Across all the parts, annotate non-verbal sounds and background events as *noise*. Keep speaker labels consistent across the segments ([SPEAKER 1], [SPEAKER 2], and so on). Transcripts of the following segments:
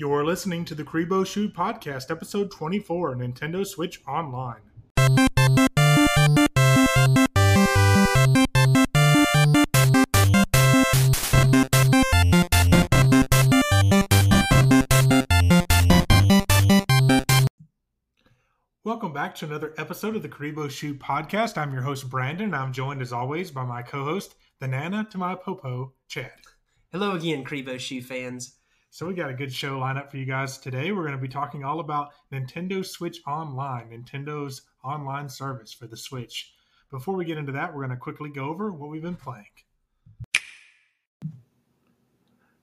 [SPEAKER 1] You're listening to the Kuribo Shoe Podcast, episode 24, Nintendo Switch Online. Welcome back to another episode of the Kuribo Shoe Podcast. I'm your host, Brandon, and I'm joined as always by my co host, the Nana to my Popo, Chad.
[SPEAKER 2] Hello again, Kuribo Shoe fans.
[SPEAKER 1] So, we got a good show lineup for you guys today. We're going to be talking all about Nintendo Switch Online, Nintendo's online service for the Switch. Before we get into that, we're going to quickly go over what we've been playing.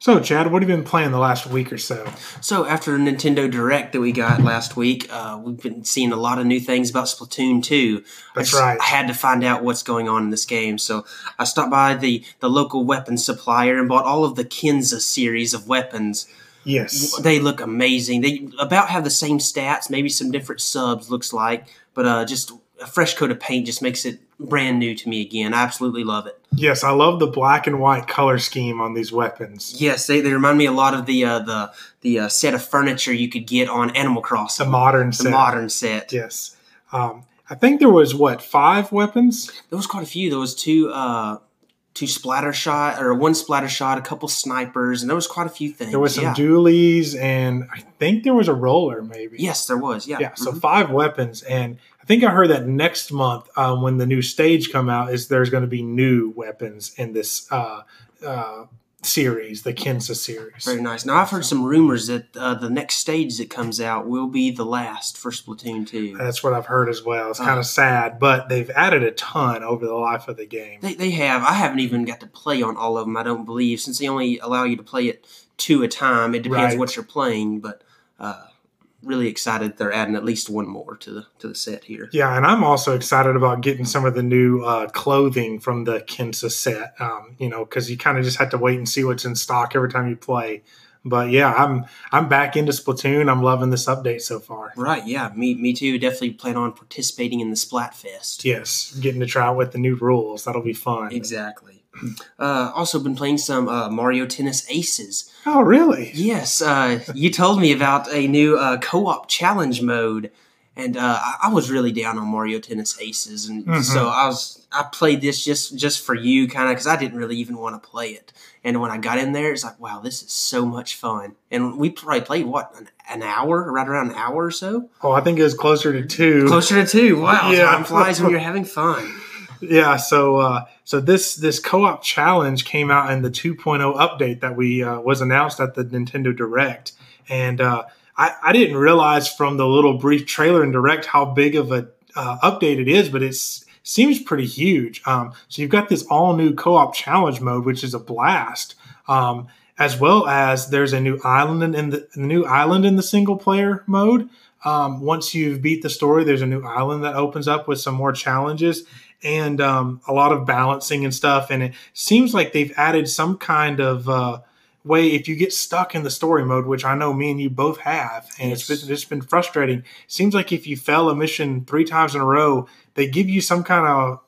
[SPEAKER 1] So, Chad, what have you been playing the last week or so?
[SPEAKER 2] So, after Nintendo Direct that we got last week, uh, we've been seeing a lot of new things about Splatoon 2.
[SPEAKER 1] That's
[SPEAKER 2] I
[SPEAKER 1] right.
[SPEAKER 2] I had to find out what's going on in this game. So, I stopped by the, the local weapons supplier and bought all of the Kensa series of weapons.
[SPEAKER 1] Yes.
[SPEAKER 2] They look amazing. They about have the same stats, maybe some different subs, looks like, but uh, just a fresh coat of paint just makes it brand new to me again. I absolutely love it.
[SPEAKER 1] Yes, I love the black and white color scheme on these weapons.
[SPEAKER 2] Yes, they, they remind me a lot of the uh, the the uh, set of furniture you could get on Animal Crossing.
[SPEAKER 1] The modern
[SPEAKER 2] the
[SPEAKER 1] set.
[SPEAKER 2] modern set.
[SPEAKER 1] Yes. Um, I think there was, what, five weapons?
[SPEAKER 2] There was quite a few. There was two uh, two splatter shot or one splatter shot, a couple snipers, and there was quite a few things.
[SPEAKER 1] There was some
[SPEAKER 2] yeah.
[SPEAKER 1] dualies, and I think there was a roller, maybe.
[SPEAKER 2] yes, there was. Yeah,
[SPEAKER 1] Yeah, so
[SPEAKER 2] Mhm.
[SPEAKER 1] five weapons, and I think I heard that next month, um, when the new stage come out, is there's going to be new weapons in this uh, uh, series, the Kensa series.
[SPEAKER 2] very nice. Now I've heard some rumors that uh, the next stage that comes out will be the last for Splatoon two.
[SPEAKER 1] That's what I've heard as well. It's
[SPEAKER 2] Uh.
[SPEAKER 1] kind of sad, but they've added a ton over the life of the game.
[SPEAKER 2] They, they have. I haven't even got to play on all of them. I don't believe since they only allow you to play it two a time. It depends
[SPEAKER 1] Right.
[SPEAKER 2] what you're playing, but uh, really excited they're adding at least one more to the to the set here.
[SPEAKER 1] Yeah, and I'm also excited about getting some of the new uh, clothing from the Kensa set. Um, you know, because you kind of just have to wait and see what's in stock every time you play. But yeah, I'm I'm back into Splatoon. I'm loving this update so far.
[SPEAKER 2] Right? Yeah. Me me too. Definitely plan on participating in the Splatfest.
[SPEAKER 1] Yes, getting to try out with the new rules. That'll be fun.
[SPEAKER 2] Exactly. Uh, also been playing some uh, Mario Tennis Aces.
[SPEAKER 1] Oh, really?
[SPEAKER 2] Yes, uh, you told me about a new uh, co-op challenge mode, and uh, I, I was really down on Mario Tennis Aces, and
[SPEAKER 1] Mhm.
[SPEAKER 2] so I was I played this just just for you, kind of, because I didn't really even want to play it. And when I got in there, it's like, wow, this is so much fun. And we probably played what an, an hour, right around an hour or so,
[SPEAKER 1] Oh, I think it was closer to two.
[SPEAKER 2] closer to two. Wow, *laughs*
[SPEAKER 1] Yeah.
[SPEAKER 2] time flies when you're having fun.
[SPEAKER 1] Yeah. So, uh, so this this co-op challenge came out in the 2.0 update that we uh, was announced at the Nintendo Direct, and uh, I, I didn't realize from the little brief trailer and direct how big of a uh, update it is, but it seems pretty huge. Um, so you've got this all new co-op challenge mode, which is a blast. Um, as well as there's a new island in, in the new island in the single player mode. Um, once you've beat the story, there's a new island that opens up with some more challenges and um, a lot of balancing and stuff. And it seems like they've added some kind of uh, way if you get stuck in the story mode, which I know me and you both have, and it's
[SPEAKER 2] Yes.
[SPEAKER 1] been, it's been frustrating. Seems like if you fail a mission three times in a row, they give you some kind of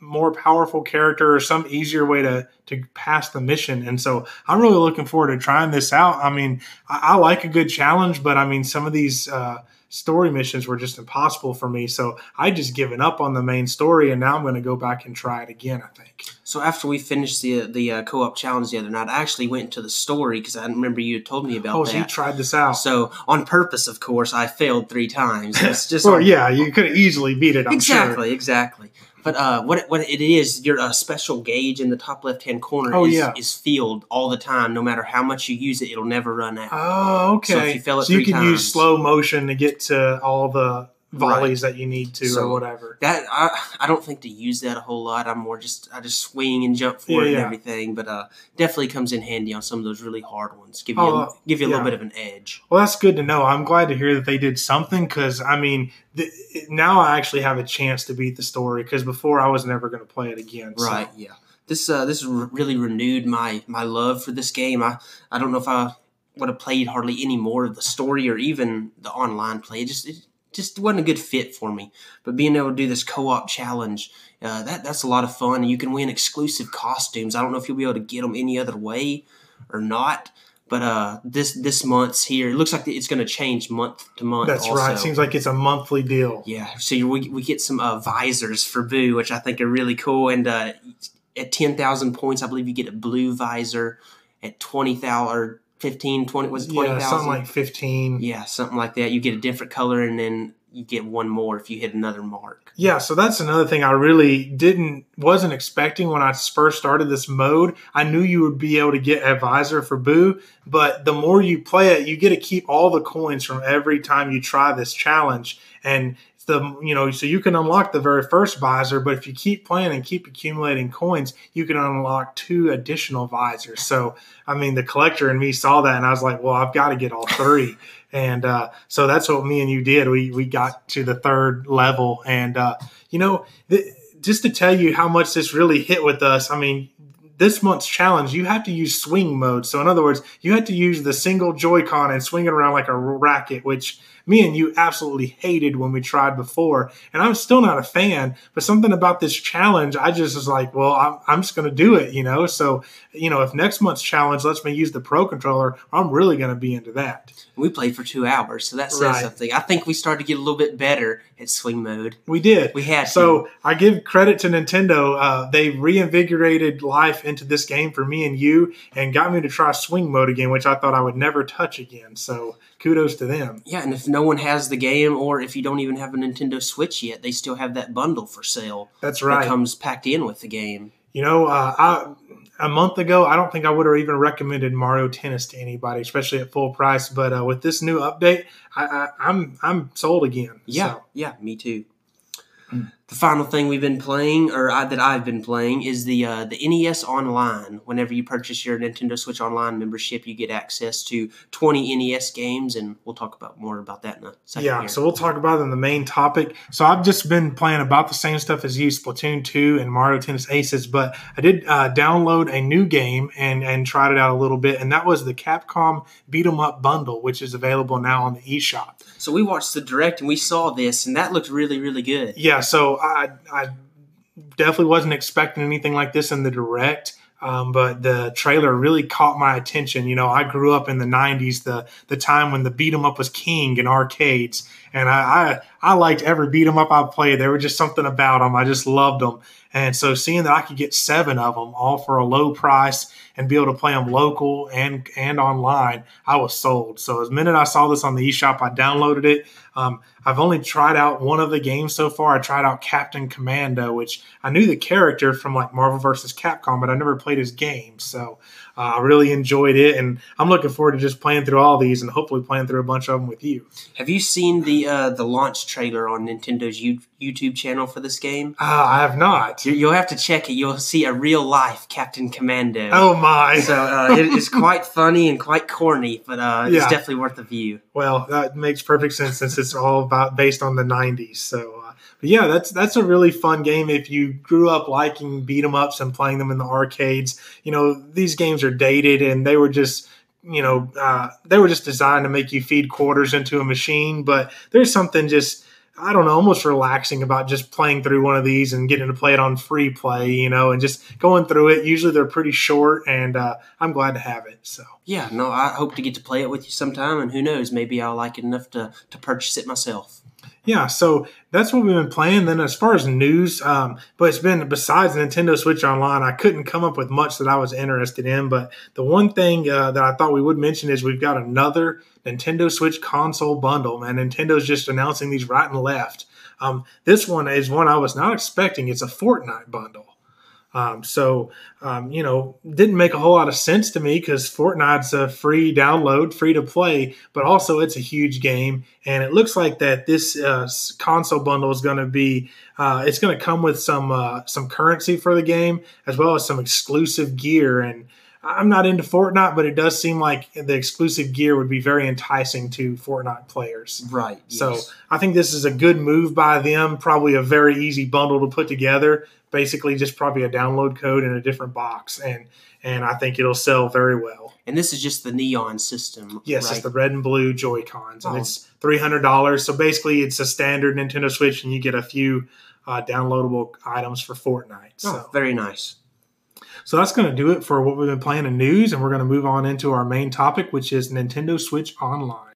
[SPEAKER 1] more powerful character or some easier way to to pass the mission. And so I'm really looking forward to trying this out. I mean, I, I like a good challenge, but I mean, some of these uh, story missions were just impossible for me. So I just given up on the main story, and now I'm going to go back and try it again. I think.
[SPEAKER 2] So after we finished the the uh, co-op challenge the other night, I actually went into the story because I remember you told me about
[SPEAKER 1] Oh,
[SPEAKER 2] that.
[SPEAKER 1] so you tried this out?
[SPEAKER 2] So on purpose, of course, I failed three times. It's *laughs* just
[SPEAKER 1] well,
[SPEAKER 2] on-
[SPEAKER 1] yeah, you could easily beat it. I'm
[SPEAKER 2] exactly,
[SPEAKER 1] sure.
[SPEAKER 2] exactly. But uh, what it, what it is, your uh, special gauge in the top left hand corner
[SPEAKER 1] Oh,
[SPEAKER 2] is,
[SPEAKER 1] yeah.
[SPEAKER 2] is filled all the time. No matter how much you use it, it'll never run out.
[SPEAKER 1] Oh, okay.
[SPEAKER 2] So if you fail it
[SPEAKER 1] So you can use slow motion to get to all the volleys that you need to, or whatever.
[SPEAKER 2] that I, I don't think to use that a whole lot. I'm more just I just swing and jump for
[SPEAKER 1] Yeah,
[SPEAKER 2] it and
[SPEAKER 1] yeah.
[SPEAKER 2] everything. But uh, definitely comes in handy on some of those really hard ones. Give you
[SPEAKER 1] Oh,
[SPEAKER 2] a, give you a
[SPEAKER 1] yeah.
[SPEAKER 2] little bit of an edge.
[SPEAKER 1] Well, that's good to know. I'm glad to hear that they did something because I mean, th- now I actually have a chance to beat the story because before I was never going to play it again. so-
[SPEAKER 2] Right. Yeah. This uh this re- really renewed my my love for this game. I I don't know if I would have played hardly any more of the story or even the online play. It just it just wasn't a good fit for me. But being able to do this co-op challenge, uh, that that's a lot of fun. And you can win exclusive costumes. I don't know if you'll be able to get them any other way or not. But uh, this this month's here. It looks like it's going to change month to month.
[SPEAKER 1] That's
[SPEAKER 2] also.
[SPEAKER 1] right. Seems like it's a monthly deal.
[SPEAKER 2] Yeah, so you, we, we get some uh, visors for Boo, which I think are really cool. And uh, at 10,000 points, I believe you get a blue visor. At 20,000 or 15, 20, was it 20,000?
[SPEAKER 1] Yeah, something like 15.
[SPEAKER 2] Yeah, something like that. You get a different color, and then you get one more if you hit another mark.
[SPEAKER 1] Yeah, so that's another thing I really didn't wasn't expecting when I first started this mode. I knew you would be able to get a visor for Boo, but the more you play it, you get to keep all the coins from every time you try this challenge. And the you know so you can unlock the very first visor but if you keep playing and keep accumulating coins you can unlock two additional visors. So i mean the collector and me saw that and i was like well i've got to get all three. *laughs* And uh, so that's what me and you did. We we got to the third level and uh, you know th- just to tell you how much this really hit with us i mean this month's challenge, you have to use swing mode. So, in other words, you have to use the single Joy-Con and swing it around like a racket, which me and you absolutely hated when we tried before. And I'm still not a fan, but something about this challenge, I just was like, well, I'm, I'm just going to do it, you know? So, you know, if next month's challenge lets me use the Pro controller, I'm really going to be into that.
[SPEAKER 2] We played for two hours, so that says
[SPEAKER 1] Right.
[SPEAKER 2] something. I think we started to get a little bit better at swing mode.
[SPEAKER 1] We did.
[SPEAKER 2] We had
[SPEAKER 1] So I give credit to Nintendo. Uh, they reinvigorated life into this game for me and you, and got me to try swing mode again, which I thought I would never touch again. So kudos to them.
[SPEAKER 2] Yeah, and if no one has the game, or if you don't even have a Nintendo Switch yet, they still have that bundle for sale
[SPEAKER 1] That's right.
[SPEAKER 2] that comes packed in with the game.
[SPEAKER 1] You know, uh, I, a month ago, I don't think I would have even recommended Mario Tennis to anybody, especially at full price. But uh, with this new update, I, I, I'm I'm sold again.
[SPEAKER 2] Yeah,
[SPEAKER 1] So,
[SPEAKER 2] yeah, me too. The final thing we've been playing, or I, that I've been playing, is the uh, the NES Online. Whenever you purchase your Nintendo Switch Online membership, you get access to 20 NES games, and we'll talk about more about that in a second.
[SPEAKER 1] yeah,
[SPEAKER 2] here.
[SPEAKER 1] so we'll talk about it in the main topic. So I've just been playing about the same stuff as you, Splatoon 2 and Mario Tennis Aces, but I did uh, download a new game and and tried it out a little bit, and that was the Capcom Beat 'em Up bundle, which is available now on the eShop.
[SPEAKER 2] so we watched the direct, and we saw this, and that looked really, really good.
[SPEAKER 1] Yeah, so I I definitely wasn't expecting anything like this in the direct. Um, but the trailer really caught my attention. You know, I grew up in the '90s, the the time when the beat 'em up was king in arcades, and I I, I liked every beat 'em up I played. There was just something about them. I just loved them. And so seeing that I could get seven of them all for a low price and be able to play them local and and online, I was sold. So the minute I saw this on the eShop, I downloaded it. Um, I've only tried out one of the games so far. I tried out Captain Commando, which I knew the character from like Marvel vs. Capcom, but I never played his game. So uh, I really enjoyed it, and I'm looking forward to just playing through all these and hopefully playing through a bunch of them with you.
[SPEAKER 2] Have you seen the uh, the launch trailer on Nintendo's you- YouTube channel for this game?
[SPEAKER 1] Uh, I have not.
[SPEAKER 2] You- You'll have to check it. You'll see a real life Captain Commando.
[SPEAKER 1] Oh my!
[SPEAKER 2] So uh, it is *laughs* quite funny and quite corny, but uh,
[SPEAKER 1] Yeah.
[SPEAKER 2] it's definitely worth a view.
[SPEAKER 1] Well, that makes perfect sense since it's all about based on the '90s. So, uh, but yeah, that's that's a really fun game if you grew up liking beat 'em ups and playing them in the arcades. You know, these games are dated and they were just you know uh, they were just designed to make you feed quarters into a machine. But there's something just I don't know, almost relaxing about just playing through one of these and getting to play it on free play, you know, and just going through it. Usually they're pretty short, and uh, I'm glad to have it. So.
[SPEAKER 2] Yeah, no, I hope to get to play it with you sometime, and who knows, maybe I'll like it enough to, to purchase it myself.
[SPEAKER 1] Yeah, so that's what we've been playing. Then, as far as news, um, but it's been besides Nintendo Switch Online, I couldn't come up with much that I was interested in. But the one thing uh, that I thought we would mention is we've got another Nintendo Switch console bundle. Man, Nintendo's just announcing these right and left. Um, this one is one I was not expecting. It's a Fortnite bundle. Um, so, um, you know, didn't make a whole lot of sense to me because Fortnite's a free download, free to play, but also it's a huge game. And it looks like that this uh, console bundle is going to be, uh, it's going to come with some uh, some currency for the game as well as some exclusive gear. And I'm not into Fortnite, but it does seem like the exclusive gear would be very enticing to Fortnite players.
[SPEAKER 2] Right.
[SPEAKER 1] So I think this is a good move by them. Probably a very easy bundle to put together. Basically, just probably a download code in a different box, and and I think it'll sell very well.
[SPEAKER 2] and this is just the neon system.
[SPEAKER 1] Yes,
[SPEAKER 2] right?
[SPEAKER 1] it's the red and blue Joy Cons, and
[SPEAKER 2] Oh.
[SPEAKER 1] it's three hundred dollars. So basically, it's a standard Nintendo Switch, and you get a few uh, downloadable items for Fortnite. So
[SPEAKER 2] Oh, very nice.
[SPEAKER 1] So that's going to do it for what we've been playing in news, and we're going to move on into our main topic, which is Nintendo Switch Online.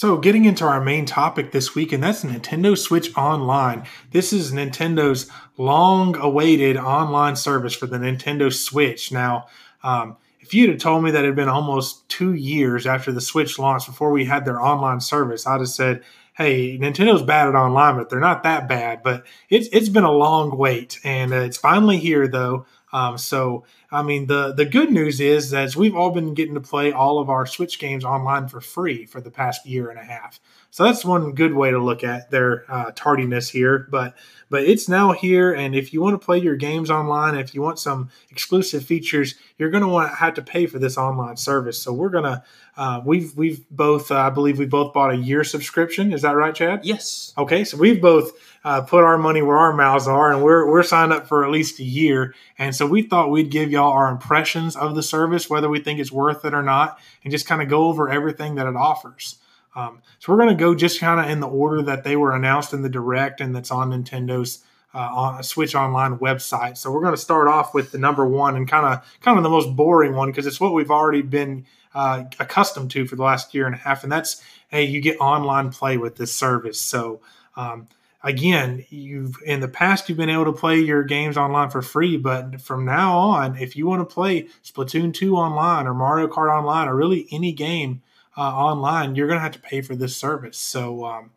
[SPEAKER 1] So, getting into our main topic this week, and that's Nintendo Switch Online. This is Nintendo's long awaited online service for the Nintendo Switch. Now, um, if you'd have told me that it had been almost two years after the Switch launched before we had their online service, I'd have said, hey, Nintendo's bad at online, but they're not that bad. But it's it's been a long wait, and uh, it's finally here though. Um, so I mean, the the good news is that we've all been getting to play all of our Switch games online for free for the past year and a half. So that's one good way to look at their uh, tardiness here. But but it's now here, and if you want to play your games online, if you want some exclusive features, you're going to want to have to pay for this online service. So we're gonna uh, we've we've both uh, I believe we both bought a year subscription. Is that right, Chad?
[SPEAKER 2] Yes.
[SPEAKER 1] Okay, so we've both uh, put our money where our mouths are, and we're we're signed up for at least a year. And so we thought we'd give y'all our impressions of the service, whether we think it's worth it or not, and just kind of go over everything that it offers. Um, so we're going to go just kind of in the order that they were announced in the direct and that's on Nintendo's uh, on Switch Online website. So we're going to start off with the number one and kind of kind of the most boring one because it's what we've already been uh, accustomed to for the last year and a half, and that's hey, you get online play with this service. So um, again, you've in the past you've been able to play your games online for free, but from now on, if you want to play Splatoon 2 online or Mario Kart online or really any game uh, online, you're going to have to pay for this service. So um,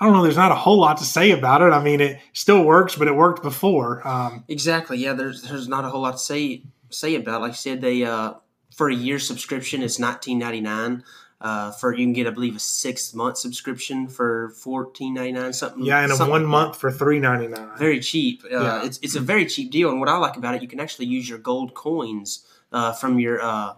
[SPEAKER 1] I don't know. There's not a whole lot to say about it. I mean, it still works, but it worked before. Um,
[SPEAKER 2] exactly. Yeah. There's there's not a whole lot to say say about. Like I said, they uh, for a year subscription, it's 19.99. Uh, for you can get, I believe, a six month subscription for fourteen ninety nine something.
[SPEAKER 1] Yeah, and
[SPEAKER 2] a
[SPEAKER 1] one month for three ninety nine.
[SPEAKER 2] Very cheap. Uh, yeah. it's it's a very cheap deal. And what I like about it, you can actually use your gold coins uh, from your uh,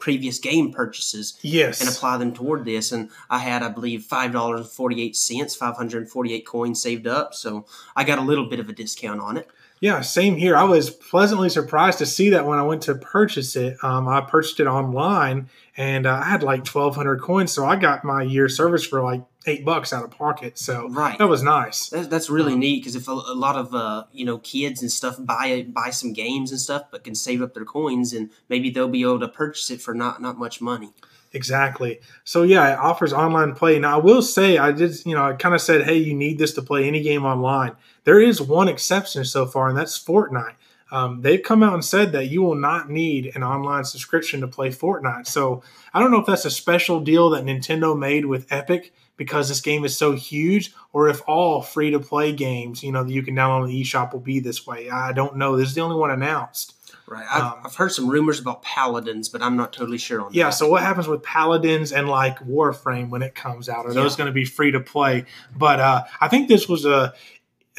[SPEAKER 2] previous game purchases.
[SPEAKER 1] Yes.
[SPEAKER 2] And apply them toward this. And I had, I believe, five dollars and forty eight cents, five hundred and forty eight coins saved up. So I got a little bit of a discount on it.
[SPEAKER 1] Yeah, same here. I was pleasantly surprised to see that when I went to purchase it. Um, I purchased it online, and uh, I had like twelve hundred coins, so I got my year service for like eight bucks out of pocket. So
[SPEAKER 2] right,
[SPEAKER 1] that was nice.
[SPEAKER 2] That, that's really um, neat because if a, a, lot of uh, you know kids and stuff buy buy some games and stuff, but can save up their coins, and maybe they'll be able to purchase it for not not much money.
[SPEAKER 1] Exactly. So yeah, it offers online play. Now I will say I did, you know, I kind of said, hey, you need this to play any game online. There is one exception so far, and that's Fortnite. Um, they've come out and said that you will not need an online subscription to play Fortnite. So I don't know if that's a special deal that Nintendo made with Epic because this game is so huge, or if all free to play games, you know, that you can download on the eShop will be this way. I don't know. This is the only one announced.
[SPEAKER 2] Right. I've, um, I've, heard some rumors about Paladins, but I'm not totally sure on
[SPEAKER 1] yeah,
[SPEAKER 2] that.
[SPEAKER 1] Yeah. So what happens with Paladins and like Warframe when it comes out? Are yeah. those going to be free to play? But uh, I think this was a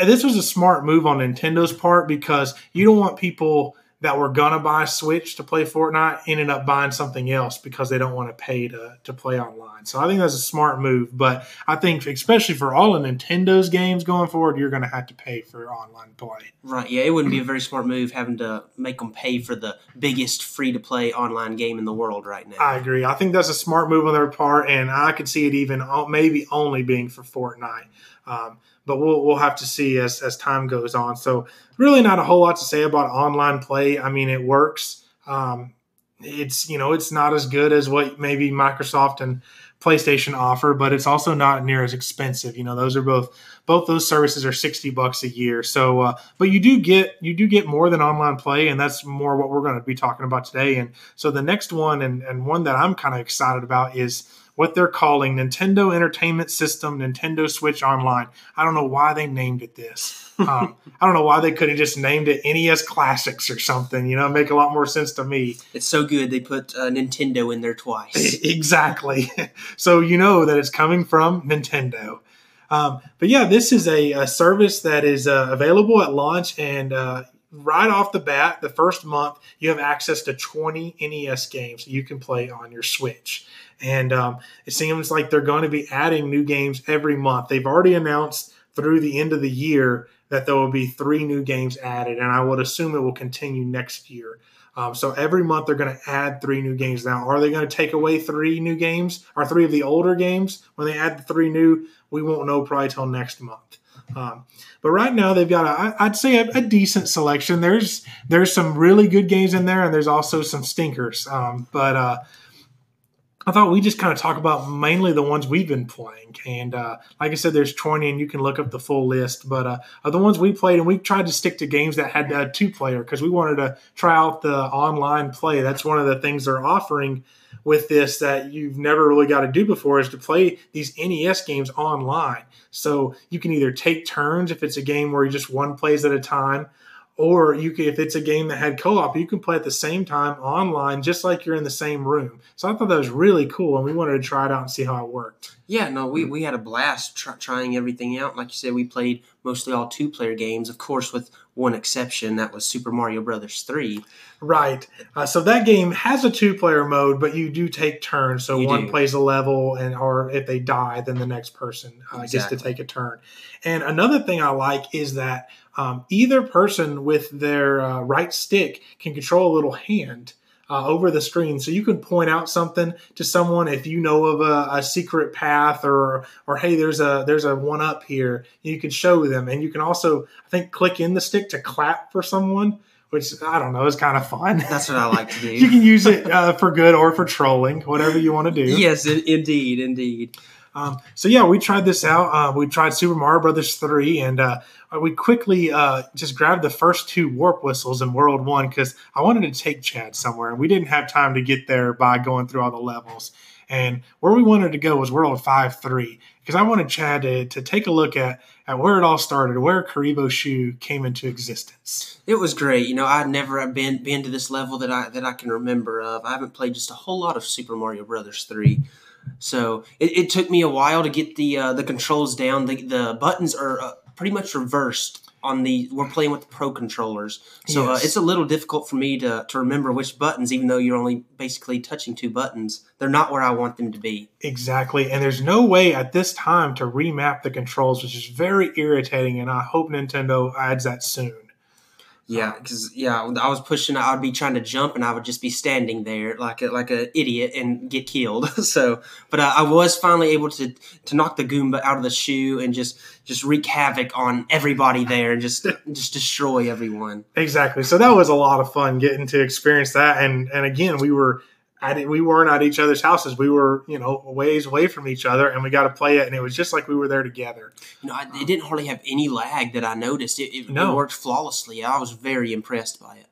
[SPEAKER 1] this was a smart move on Nintendo's part because you don't want people that were gonna buy Switch to play Fortnite ended up buying something else because they don't want to pay to to play online. So I think that's a smart move. But I think especially for all of Nintendo's games going forward, you're gonna have to pay for online play.
[SPEAKER 2] Right. Yeah, it wouldn't be a very smart move having to make them pay for the biggest free to play online game in the world right now.
[SPEAKER 1] I agree. I think that's a smart move on their part, and I could see it even maybe only being for Fortnite. Um, but we'll we'll have to see as as time goes on. So really, not a whole lot to say about online play. I mean, it works. Um, it's you know it's not as good as what maybe Microsoft and PlayStation offer, but it's also not near as expensive. You know, those are both both those services are sixty bucks a year. So, uh, but you do get you do get more than online play, and that's more what we're going to be talking about today. And so the next one, and and one that I'm kind of excited about is what they're calling Nintendo Entertainment System Nintendo Switch Online. I don't know why they named it this. Um, *laughs* I don't know why they could have just named it NES Classics or something. You know, make a lot more sense to me.
[SPEAKER 2] It's so good they put uh, Nintendo in there twice. *laughs*
[SPEAKER 1] exactly. so you know that it's coming from Nintendo. Um, but yeah, this is a, a service that is uh, available at launch and. Uh, right off the bat, the first month, you have access to 20 NES games you can play on your Switch. And um, it seems like they're going to be adding new games every month. They've already announced through the end of the year that there will be three new games added, and I would assume it will continue next year. Um, so every month they're going to add three new games. Now, are they going to take away three new games or three of the older games when they add the three new? We won't know probably till next month. Um, but right now they've got a, I'd say a, a, decent selection. There's there's some really good games in there, and there's also some stinkers. Um, but uh, I thought we just kind of talk about mainly the ones we've been playing. And uh, like I said, there's 20, and you can look up the full list. But uh, the ones we played, and we tried to stick to games that had a two player because we wanted to try out the online play. That's one of the things they're offering with this that you've never really got to do before is to play these NES games online. So you can either take turns if it's a game where you just one plays at a time, or you can, if it's a game that had co-op, you can play at the same time online, just like you're in the same room. So I thought that was really cool, and we wanted to try it out and see how it worked.
[SPEAKER 2] Yeah, no, we, we had a blast try, trying everything out. Like you said, we played mostly all two player games, of course, with one exception that was Super Mario Brothers three.
[SPEAKER 1] Right. Uh, so that game has a two player mode, but you do take turns. So you one do. plays a level, and or if they die, then the next person uh, exactly. gets to take a turn. And another thing I like is that um, either person with their uh, right stick can control a little hand. Uh, over the screen, so you can point out something to someone if you know of a, a, secret path, or or hey, there's a there's a one up here. You can show them, and you can also I think click in the stick to clap for someone which I don't know is kind of fun. *laughs*
[SPEAKER 2] That's what I like to do.
[SPEAKER 1] you can use it uh, for good or for trolling, whatever you want to do.
[SPEAKER 2] Yes, indeed, indeed.
[SPEAKER 1] Um, so yeah, we tried this out. Uh, we tried Super Mario Brothers three, and uh, we quickly uh, just grabbed the first two warp whistles in World One because I wanted to take Chad somewhere, and we didn't have time to get there by going through all the levels. And where we wanted to go was World Five Three because I wanted Chad to, to take a look at at where it all started, where Kuribo Shoe came into existence.
[SPEAKER 2] It was great. You know, I'd never been been to this level that I that I can remember of. I haven't played just a whole lot of Super Mario Brothers three. So it, it took me a while to get the uh, the controls down. The the buttons are uh, pretty much reversed on the we're playing with the pro controllers so uh, yes. uh, it's a little difficult for me to, to remember which buttons even though you're only basically touching two buttons they're not where i want them to be
[SPEAKER 1] exactly and there's no way at this time to remap the controls which is very irritating and i hope nintendo adds that soon
[SPEAKER 2] yeah, because yeah, I was pushing. I would be trying to jump, and I would just be standing there like a, like an idiot and get killed. *laughs* so, but uh, I was finally able to to knock the Goomba out of the shoe and just just wreak havoc on everybody there and just *laughs* just destroy everyone.
[SPEAKER 1] Exactly. So that was a lot of fun getting to experience that, and and again, we were at we weren't at each other's houses. We were, you know, ways away from each other, and we got to play it, and it was just like we were there together.
[SPEAKER 2] You know, I, it didn't hardly have any lag that I noticed. It, it, no. it worked flawlessly. I was very impressed by it.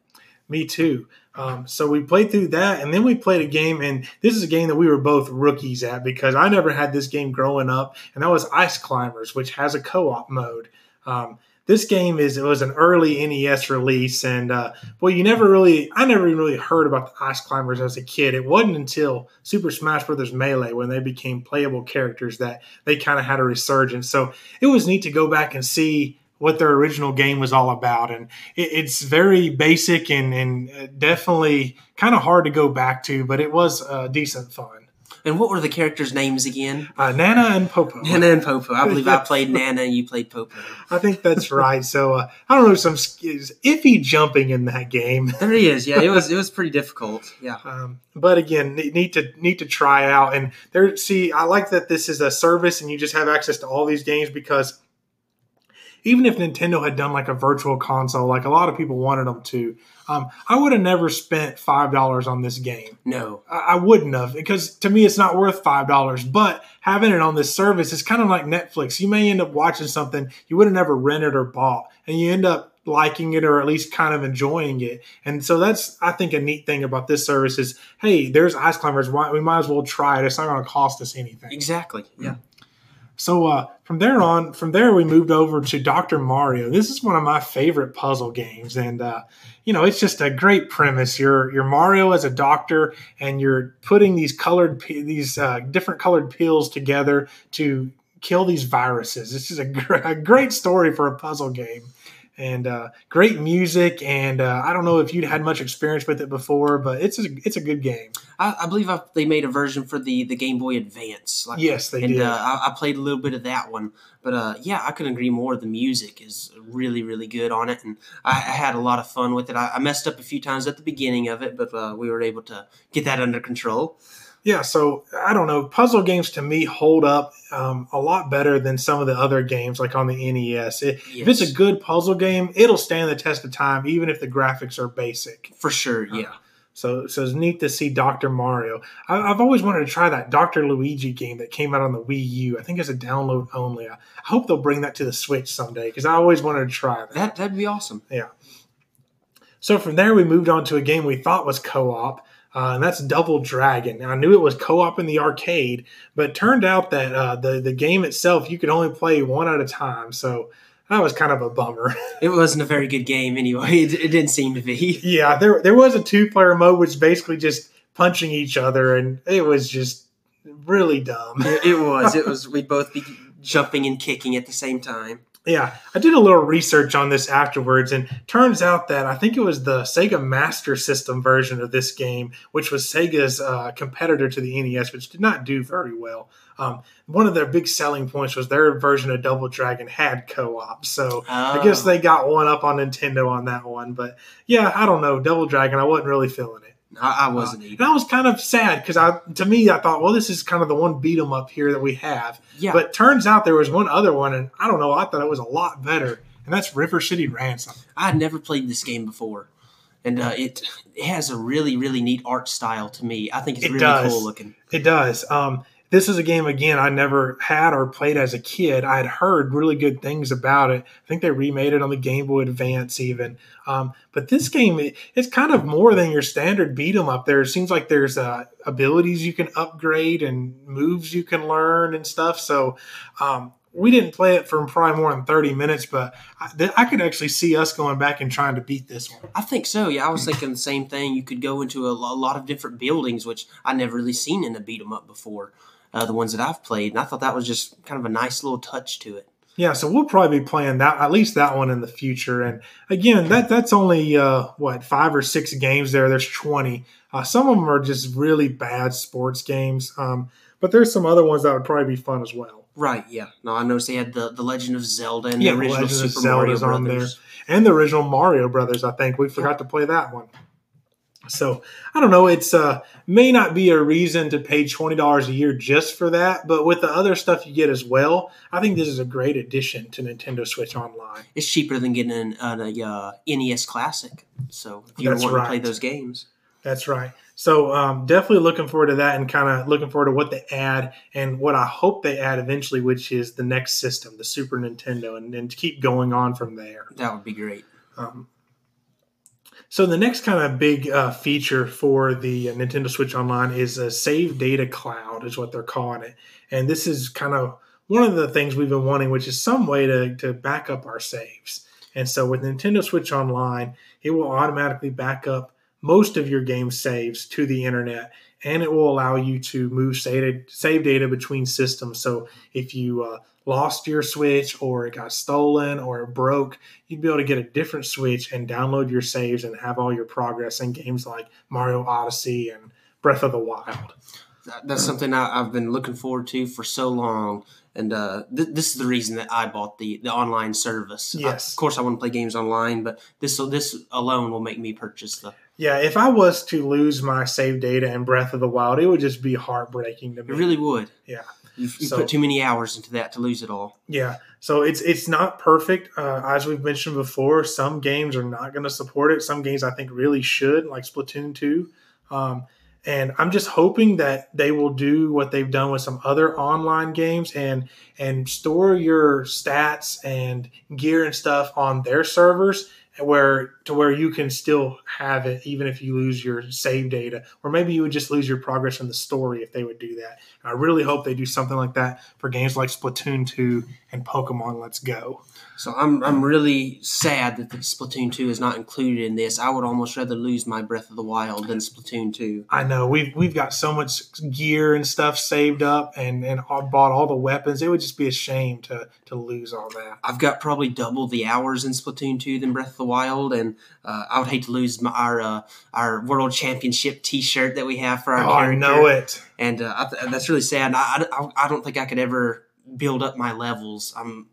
[SPEAKER 1] Me too. Um, so we played through that, and then we played a game, and this is a game that we were both rookies at because I never had this game growing up, and that was Ice Climbers, which has a co-op mode. Um, this game is it was an early NES release, and uh, well, you never really, I never really heard about the Ice Climbers as a kid. It wasn't until Super Smash Bros. Melee when they became playable characters that they kind of had a resurgence. So it was neat to go back and see what their original game was all about, and it, it's very basic and, and uh, definitely kind of hard to go back to, but it was uh, decent fun.
[SPEAKER 2] And what were the characters' names again?
[SPEAKER 1] Uh, Nana and Popo.
[SPEAKER 2] Nana and Popo. I believe I *laughs* played Nana and you played Popo.
[SPEAKER 1] I think that's right. So uh, I don't know some iffy jumping in that game. *laughs*
[SPEAKER 2] There he is. Yeah, it was it was pretty difficult. Yeah.
[SPEAKER 1] Um, but again, need to need to try out. And there, see, I like that this is a service and you just have access to all these games because even if Nintendo had done like a virtual console, like a lot of people wanted them to, um, I would have never spent five dollars on this game.
[SPEAKER 2] No,
[SPEAKER 1] I, I wouldn't have because to me it's not worth five dollars. But having it on this service is kind of like Netflix. You may end up watching something you would have never rented or bought, and you end up liking it or at least kind of enjoying it. And so that's I think a neat thing about this service is, hey, there's ice climbers. Why we might as well try it. It's not going to cost us anything.
[SPEAKER 2] Exactly. Yeah.
[SPEAKER 1] So uh, from there on, from there we moved over to Doctor Mario. This is one of my favorite puzzle games, and uh, you know it's just a great premise. You're you're Mario as a doctor, and you're putting these colored these uh, different colored pills together to kill these viruses. This is a, gr- a great story for a puzzle game and uh, great music. And uh, I don't know if you'd had much experience with it before, but it's a, it's a good game.
[SPEAKER 2] I, I believe I, they made a version for the, the Game Boy Advance.
[SPEAKER 1] Like, yes, they
[SPEAKER 2] and,
[SPEAKER 1] did.
[SPEAKER 2] Uh, I, I, played a little bit of that one, but uh, yeah, I couldn't agree more. The music is really really good on it, and I, I had a lot of fun with it. I, messed up a few times at the beginning of it, but uh, we were able to get that under control.
[SPEAKER 1] Yeah, so I don't know. Puzzle games to me hold up um, a lot better than some of the other games, like on the NES. It, yes. If it's a good puzzle game, it'll stand the test of time, even if the graphics are basic.
[SPEAKER 2] For sure, yeah. Uh,
[SPEAKER 1] so, so it's neat to see Dr. Mario. I, have always wanted to try that Dr. Luigi game that came out on the Wii U. I think it's a download only. I, I hope they'll bring that to the Switch someday because I always wanted to try that.
[SPEAKER 2] that. That'd be awesome.
[SPEAKER 1] Yeah. So from there, we moved on to a game we thought was co op uh, and that's Double Dragon. Now, I knew it was co-op in the arcade, but it turned out that uh, the the game itself you could only play one at a time. So that was kind of a bummer. *laughs*
[SPEAKER 2] It wasn't a very good game anyway. It, it didn't seem to be. *laughs*
[SPEAKER 1] Yeah, there there was a two player mode, which basically just punching each other, and it was just really dumb.
[SPEAKER 2] It, it was. *laughs* It was. We'd both be jumping and kicking at the same time.
[SPEAKER 1] Yeah, I did a little research on this afterwards, and turns out that I think it was the Sega Master System version of this game, which was Sega's uh, competitor to the NES, which did not do very well. Um, one of their big selling points was their version of Double Dragon had co-op, so oh. I guess they got one up on Nintendo on that one. But yeah, I don't know, Double Dragon, I wasn't really feeling it.
[SPEAKER 2] I, I wasn't uh,
[SPEAKER 1] And I was kind of sad because I, to me, I thought, well, this is kind of the one beat 'em up here that we have. Yeah. But turns out there was one other one, and I don't know, I thought it was a lot better, and that's River City Ransom.
[SPEAKER 2] I had never played this game before, and uh, it it has a really really neat art style to me. I think it's it really does. cool looking.
[SPEAKER 1] It does. Um, this is a game again I never had or played as a kid. I had heard really good things about it. I think they remade it on the Game Boy Advance even. Um, but this game it, it's kind of more than your standard beat 'em up. There it seems like there's uh, abilities you can upgrade and moves you can learn and stuff. So um, we didn't play it for probably more than 30 minutes, but I, I, could actually see us going back and trying to beat this one.
[SPEAKER 2] I think so. Yeah, I was thinking the same thing. You could go into a lot of different buildings, which I never really seen in a beat 'em up before uh, the ones that I've played, and I thought that was just kind of a nice little touch to it.
[SPEAKER 1] Yeah, so we'll probably be playing that at least that one in the future. And again, that that's only uh, what five or six games there. There's twenty. Uh, some of them are just really bad sports games, um, but there's some other ones that would probably be fun as well.
[SPEAKER 2] Right. Yeah. No, I noticed they had the, the Legend of Zelda and yeah, the original Legend Super
[SPEAKER 1] Mario Brothers. on there, and the original Mario Brothers. I think we forgot to play that one. So I don't know. It's uh may not be a reason to pay twenty dollars a year just for that, but with the other stuff you get as well, I think this is a great addition to Nintendo Switch Online.
[SPEAKER 2] It's cheaper than getting an, an a uh, NES Classic. So if you want right. to play those games,
[SPEAKER 1] that's right. So um, definitely looking forward to that, and kind of looking forward to what they add and what I hope they add eventually, which is the next system, the Super Nintendo, and, and keep going on from there.
[SPEAKER 2] That would be great. Um,
[SPEAKER 1] so the next kind of big uh, feature for the Nintendo Switch Online is a save data cloud, is what they're calling it, and this is kind of one of the things we've been wanting, which is some way to to back up our saves. And so with Nintendo Switch Online, it will automatically back up most of your game saves to the internet and it will allow you to move save data between systems. So if you uh, lost your Switch or it got stolen or it broke, you'd be able to get a different Switch and download your saves and have all your progress in games like Mario Odyssey and Breath of the Wild.
[SPEAKER 2] That's something I, have been looking forward to for so long. And uh, th- this is the reason that I bought the, the online service.
[SPEAKER 1] Yes,
[SPEAKER 2] I, of course, I want to play games online, but this this alone will make me purchase the
[SPEAKER 1] yeah, if I was to lose my save data in Breath of the Wild, it would just be heartbreaking to me.
[SPEAKER 2] It really would.
[SPEAKER 1] Yeah.
[SPEAKER 2] You, you so, put too many hours into that to lose it all.
[SPEAKER 1] Yeah. So it's it's not perfect. Uh, as we've mentioned before, some games are not going to support it. Some games I think really should, like Splatoon 2. Um, and I'm just hoping that they will do what they've done with some other online games and and store your stats and gear and stuff on their servers where to where you can still have it even if you lose your save data or maybe you would just lose your progress in the story if they would do that. I really hope they do something like that for games like splatoon 2 and pokemon let's go
[SPEAKER 2] so I'm I'm really sad that the Splatoon 2 is not included in this. I would almost rather lose my Breath of the Wild than Splatoon 2.
[SPEAKER 1] I know we've we've got so much gear and stuff saved up and and bought all the weapons. It would just be a shame to to lose all that.
[SPEAKER 2] I've got probably double the hours in Splatoon 2 than Breath of the Wild, and uh, I would hate to lose my, our uh, our World Championship T-shirt that we have for our
[SPEAKER 1] oh,
[SPEAKER 2] character.
[SPEAKER 1] I know it,
[SPEAKER 2] and uh, I, that's really sad. I, I I don't think I could ever build up my levels. I'm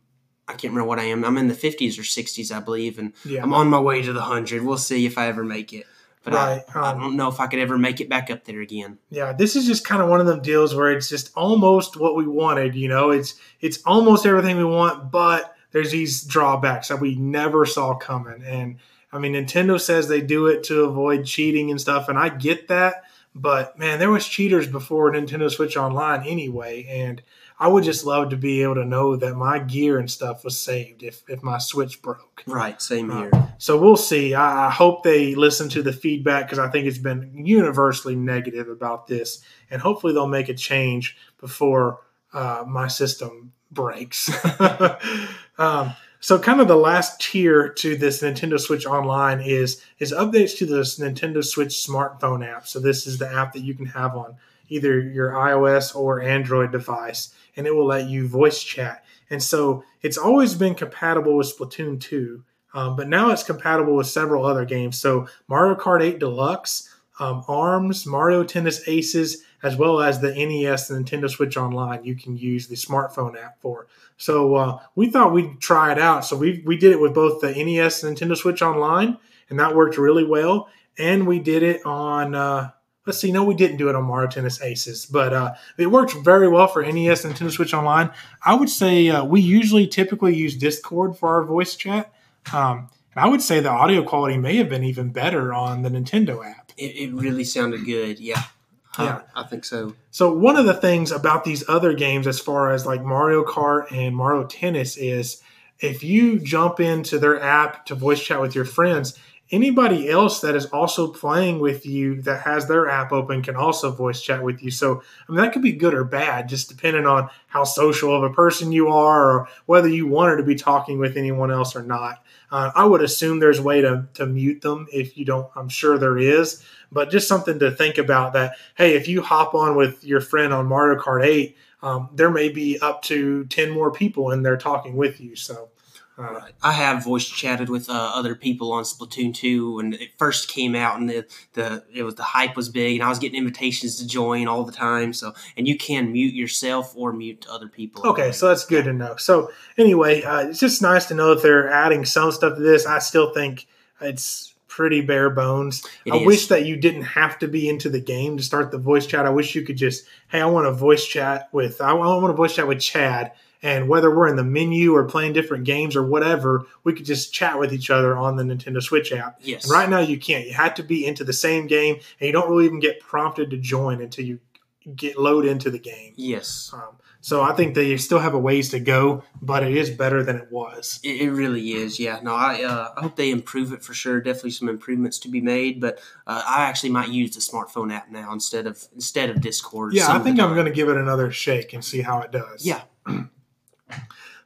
[SPEAKER 2] I can't remember what I am. I'm in the 50s or 60s, I believe, and yeah. I'm on my way to the 100. We'll see if I ever make it. but
[SPEAKER 1] Right,
[SPEAKER 2] I, I
[SPEAKER 1] um,
[SPEAKER 2] don't know if I could ever make it back up there again.
[SPEAKER 1] Yeah, this is just kind of one of them deals where it's just almost what we wanted. You know, it's it's almost everything we want, but there's these drawbacks that we never saw coming. And I mean, Nintendo says they do it to avoid cheating and stuff, and I get that. But man, there was cheaters before Nintendo Switch Online anyway, and I would just love to be able to know that my gear and stuff was saved if if my Switch broke.
[SPEAKER 2] Right, same
[SPEAKER 1] Uh,
[SPEAKER 2] here.
[SPEAKER 1] So we'll see. I, I hope they listen to the feedback because I think it's been universally negative about this, and hopefully they'll make a change before uh, my system breaks. *laughs* um, so, kind of the last tier to this Nintendo Switch Online is is updates to this Nintendo Switch smartphone app. So, this is the app that you can have on either your iOS or Android device, and it will let you voice chat. And so, it's always been compatible with Splatoon 2. Um, but now it's compatible with several other games. So Mario Kart 8 Deluxe, um, ARMS, Mario Tennis Aces, as well as the NES, the Nintendo Switch Online, you can use the smartphone app for. So uh, we thought we'd try it out. So we we did it with both the NES and Nintendo Switch Online, and that worked really well. And we did it on. Uh, Let's see. No, we didn't do it on Mario Tennis Aces, but uh, it worked very well for NES and Nintendo Switch Online. I would say uh, we usually typically use Discord for our voice chat. Um, and I would say the audio quality may have been even better on the Nintendo app.
[SPEAKER 2] It, it really sounded good. Yeah.
[SPEAKER 1] Yeah.
[SPEAKER 2] I, I think so.
[SPEAKER 1] So one of the things about these other games, as far as like Mario Kart and Mario Tennis, is if you jump into their app to voice chat with your friends, anybody else that is also playing with you that has their app open can also voice chat with you. So I mean that could be good or bad, just depending on how social of a person you are or whether you wanted to be talking with anyone else or not. Uh, I would assume there's a way to, to mute them if you don't. I'm sure there is, but just something to think about that. Hey, if you hop on with your friend on Mario Kart 8, um, there may be up to 10 more people in there talking with you. So, uh,
[SPEAKER 2] I have voice chatted with uh, other people on Splatoon 2 when it first came out, and the, the it was the hype was big, and I was getting invitations to join all the time. So, and you can mute yourself or mute other people.
[SPEAKER 1] Okay, so that's good to know. So anyway, uh, it's just nice to know that they're adding some stuff to this. I still think it's pretty bare bones.
[SPEAKER 2] It
[SPEAKER 1] I
[SPEAKER 2] is.
[SPEAKER 1] wish that you didn't have to be into the game to start the voice chat. I wish you could just, hey, I want to voice chat with, I want to voice chat with Chad, and whether we're in the menu or playing different games or whatever, we could just chat with each other on the Nintendo Switch app.
[SPEAKER 2] yes,
[SPEAKER 1] And right now you can't. You have to be into the same game, and you don't really even get prompted to join until you get load into the game.
[SPEAKER 2] Yes,
[SPEAKER 1] Um, so I think they still have a ways to go, but it is better than it was.
[SPEAKER 2] it, it really is. Yeah, no, I uh, I hope they improve it for sure. Definitely some improvements to be made, but uh, I actually might use the smartphone app now instead of instead of Discord.
[SPEAKER 1] Yeah, I think I'm going to give it another shake and see how it does.
[SPEAKER 2] Yeah. *clears throat*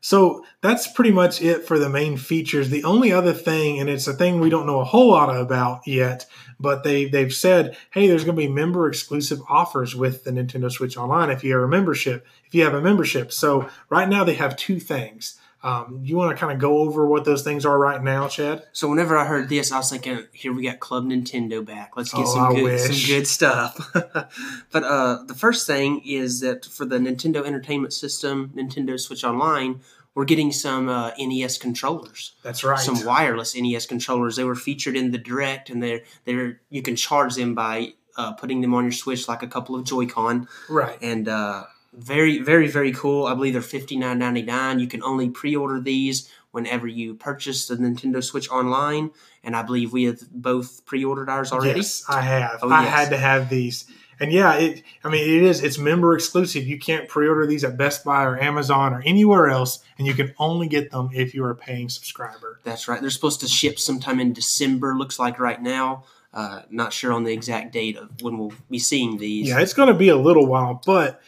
[SPEAKER 1] So that's pretty much it for the main features. The only other thing, and it's a thing we don't know a whole lot about yet, but they they've said, hey, there's going to be member exclusive offers with the Nintendo Switch Online if you have a membership. If you have a membership, so right now they have two things. Um, you want to kind of go over what those things are right now, Chad?
[SPEAKER 2] So whenever I heard this, I was thinking, here we got Club Nintendo back. Let's get
[SPEAKER 1] Oh,
[SPEAKER 2] some good some good stuff. *laughs* but uh, the first thing is that for the Nintendo Entertainment System, Nintendo Switch Online, we're getting some uh, NES controllers,
[SPEAKER 1] That's right.
[SPEAKER 2] some wireless NES controllers. They were featured in the Direct, and they're they're you can charge them by uh, putting them on your Switch like a couple of Joy-Con
[SPEAKER 1] right.
[SPEAKER 2] and uh, very very very cool. I believe they're fifty nine ninety nine. You can only pre order these whenever you purchase the Nintendo Switch online, and I believe we have both pre ordered ours already.
[SPEAKER 1] Yes, I have.
[SPEAKER 2] Oh,
[SPEAKER 1] I
[SPEAKER 2] yes.
[SPEAKER 1] had to have these. And yeah, it I mean it is it's member exclusive. You can't pre-order these at Best Buy or Amazon or anywhere else and you can only get them if you're a paying subscriber.
[SPEAKER 2] That's right. They're supposed to ship sometime in December. Looks like right now. Uh, not sure on the exact date of when we'll be seeing these.
[SPEAKER 1] Yeah, it's going to be a little while, but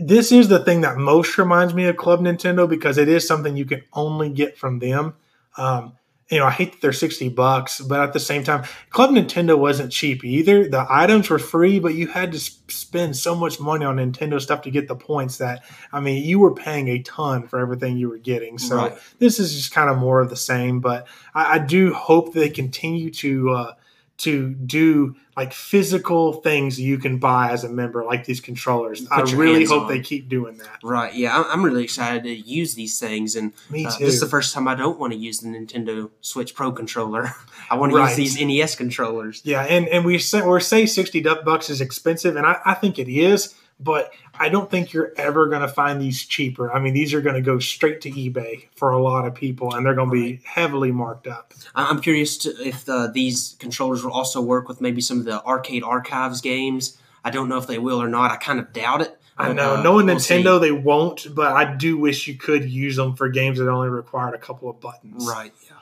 [SPEAKER 1] this is the thing that most reminds me of Club Nintendo because it is something you can only get from them. Um, you know, I hate that they're 60 bucks, but at the same time, Club Nintendo wasn't cheap either. The items were free, but you had to spend so much money on Nintendo stuff to get the points that, I mean, you were paying a ton for everything you were getting. So
[SPEAKER 2] Right.
[SPEAKER 1] this is just kind of more of the same, but I, I do hope they continue to, uh, to do like physical things you can buy as a member, like these controllers. I really hope
[SPEAKER 2] on.
[SPEAKER 1] they keep doing that.
[SPEAKER 2] Right. Yeah, I'm- really excited to use these things, and
[SPEAKER 1] Me
[SPEAKER 2] uh, this is the first time I don't want to use the Nintendo Switch Pro controller. *laughs* I want to
[SPEAKER 1] Right.
[SPEAKER 2] use these NES controllers.
[SPEAKER 1] Yeah, and and we say we say sixty bucks is expensive, and I, I think it is, but I don't think you're ever going to find these cheaper. I mean, these are going to go straight to eBay for a lot of people, and they're going to be heavily marked up.
[SPEAKER 2] I'm curious to, if uh, these controllers will also work with maybe some of the arcade archives games. I don't know if they will or not. I kind of doubt it.
[SPEAKER 1] I know,
[SPEAKER 2] uh,
[SPEAKER 1] knowing
[SPEAKER 2] we'll
[SPEAKER 1] Nintendo,
[SPEAKER 2] see.
[SPEAKER 1] they won't, but I do wish you could use them for games that only required a couple of buttons.
[SPEAKER 2] Right. Yeah.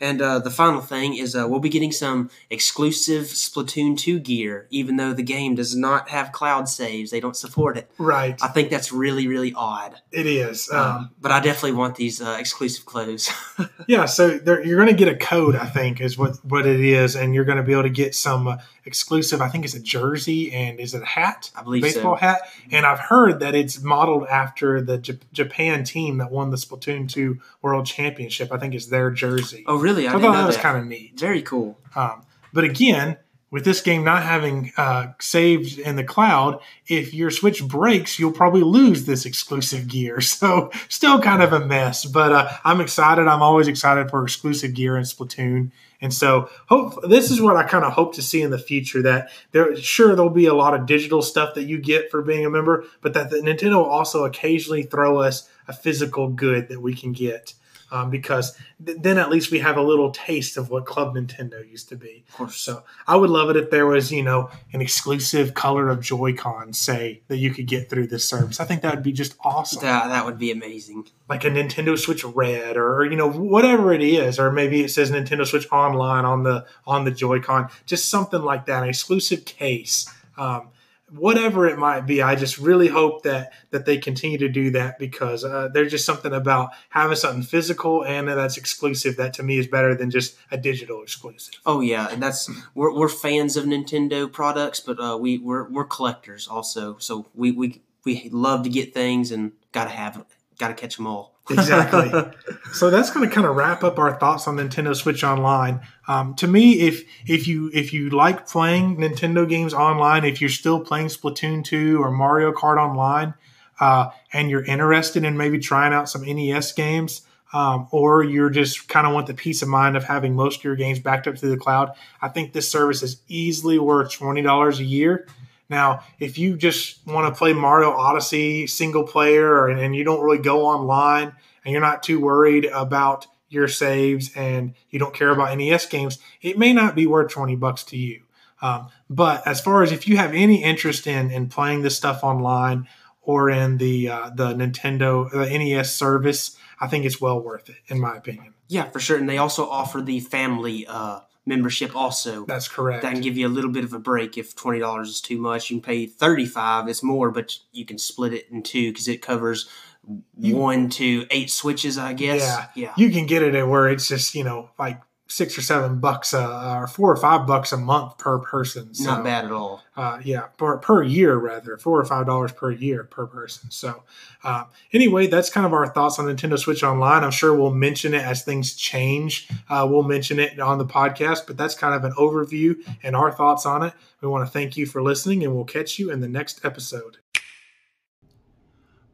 [SPEAKER 2] And uh, the final thing is uh, we'll be getting some exclusive Splatoon 2 gear, even though the game does not have cloud saves. They don't support it.
[SPEAKER 1] Right,
[SPEAKER 2] I think that's really, really odd.
[SPEAKER 1] it is. Um,
[SPEAKER 2] Um, but I definitely want these uh, exclusive clothes. *laughs*
[SPEAKER 1] Yeah, so you're going to get a code, I think, is what what it is, and you're going to be able to get some uh, exclusive. I think it's a jersey and is it a hat?
[SPEAKER 2] I believe
[SPEAKER 1] baseball
[SPEAKER 2] so.
[SPEAKER 1] hat. And I've heard that it's modeled after the J- Japan team that won the Splatoon 2 World Championship. I think it's their jersey.
[SPEAKER 2] Oh, really? I
[SPEAKER 1] I thought
[SPEAKER 2] know
[SPEAKER 1] that was kind of neat.
[SPEAKER 2] Very cool.
[SPEAKER 1] Um, but again, with this game not having uh, saved in the cloud, if your Switch breaks, you'll probably lose this exclusive gear. *laughs* So, still kind of a mess. But uh, I'm excited. I'm always excited for exclusive gear in Splatoon. And so, hope this is what I kind of hope to see in the future. That there, sure, there'll be a lot of digital stuff that you get for being a member, but that the Nintendo will also occasionally throw us a physical good that we can get. Um, because th- then at least we have a little taste of what Club Nintendo used to be.
[SPEAKER 2] Of course.
[SPEAKER 1] So I would love it if there was, you know, an exclusive color of Joy-Con, say, that you could get through this service. I think that would be just awesome.
[SPEAKER 2] That, that would be amazing.
[SPEAKER 1] like a Nintendo Switch Red or, you know, whatever it is, or maybe it says Nintendo Switch Online on the on the Joy-Con, just something like that, an exclusive case. Um, whatever it might be, I just really hope that that they continue to do that because uh, there's just something about having something physical and that's exclusive that to me is better than just a digital exclusive.
[SPEAKER 2] Oh yeah, and that's we're, we're fans of Nintendo products, but uh, we we're, we're collectors also. So we, we we love to get things and gotta have gotta catch them all. *laughs*
[SPEAKER 1] Exactly. *laughs* so that's going to kind of wrap up our thoughts on Nintendo Switch Online. Um, to me, if if you if you like playing Nintendo games online, if you're still playing Splatoon two or Mario Kart Online, uh, and you're interested in maybe trying out some NES games, um, or you're just kind of want the peace of mind of having most of your games backed up to the cloud, I think this service is easily worth twenty dollars a year. Now, if you just want to play Mario Odyssey single player and, and you don't really go online and you're not too worried about your saves and you don't care about NES games, it may not be worth 20 bucks to you. Um, but as far as if you have any interest in, in playing this stuff online or in the uh, the Nintendo the NES service, I think it's well worth it, in my opinion.
[SPEAKER 2] Yeah, for sure. And they also offer the family uh, membership also.
[SPEAKER 1] That's correct.
[SPEAKER 2] That can give you a little bit of a break if twenty dollars is too much. You can pay thirty five. It's more, but you can split it in two because it covers
[SPEAKER 1] You-
[SPEAKER 2] one to eight switches. I guess.
[SPEAKER 1] Yeah.
[SPEAKER 2] Yeah.
[SPEAKER 1] you can get it at where it's just you know like six or seven bucks uh, or four or five bucks a month per person. So,
[SPEAKER 2] Not bad at all.
[SPEAKER 1] Uh, yeah, per, per year rather, four or five dollars per year per person. So, uh, anyway, that's kind of our thoughts on Nintendo Switch Online. I'm sure we'll mention it as things change. Uh, we'll mention it on the podcast, but that's kind of an overview and our thoughts on it. We want to thank you for listening, and we'll catch you in the next episode.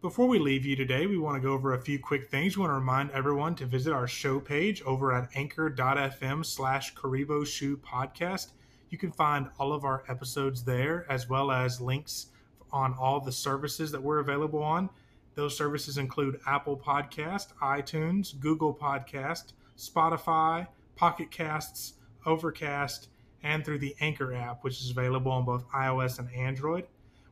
[SPEAKER 1] Before we leave you today, we want to go over a few quick things. We want to remind everyone to visit our show page over at anchor.fm slash Kuribo Shoe Podcast. You can find all of our episodes there, as well as links on all the services that we're available on. Those services include Apple Podcast, iTunes, Google Podcast, Spotify, Pocket Casts, Overcast, and through the Anchor app, which is available on both iOS and Android.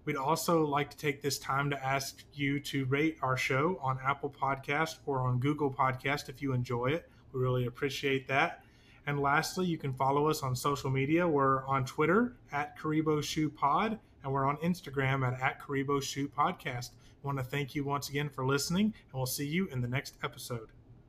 [SPEAKER 1] We'd also like to take this time to ask you to rate our show on Apple Podcast or on Google Podcast if you enjoy it. We really appreciate that. And lastly, you can follow us on social media. We're on Twitter at Kuribo Shoe Pod, and we're on Instagram at, at Kuribo Shoe Podcast. I want to thank you once again for listening, and we'll see you in the next episode.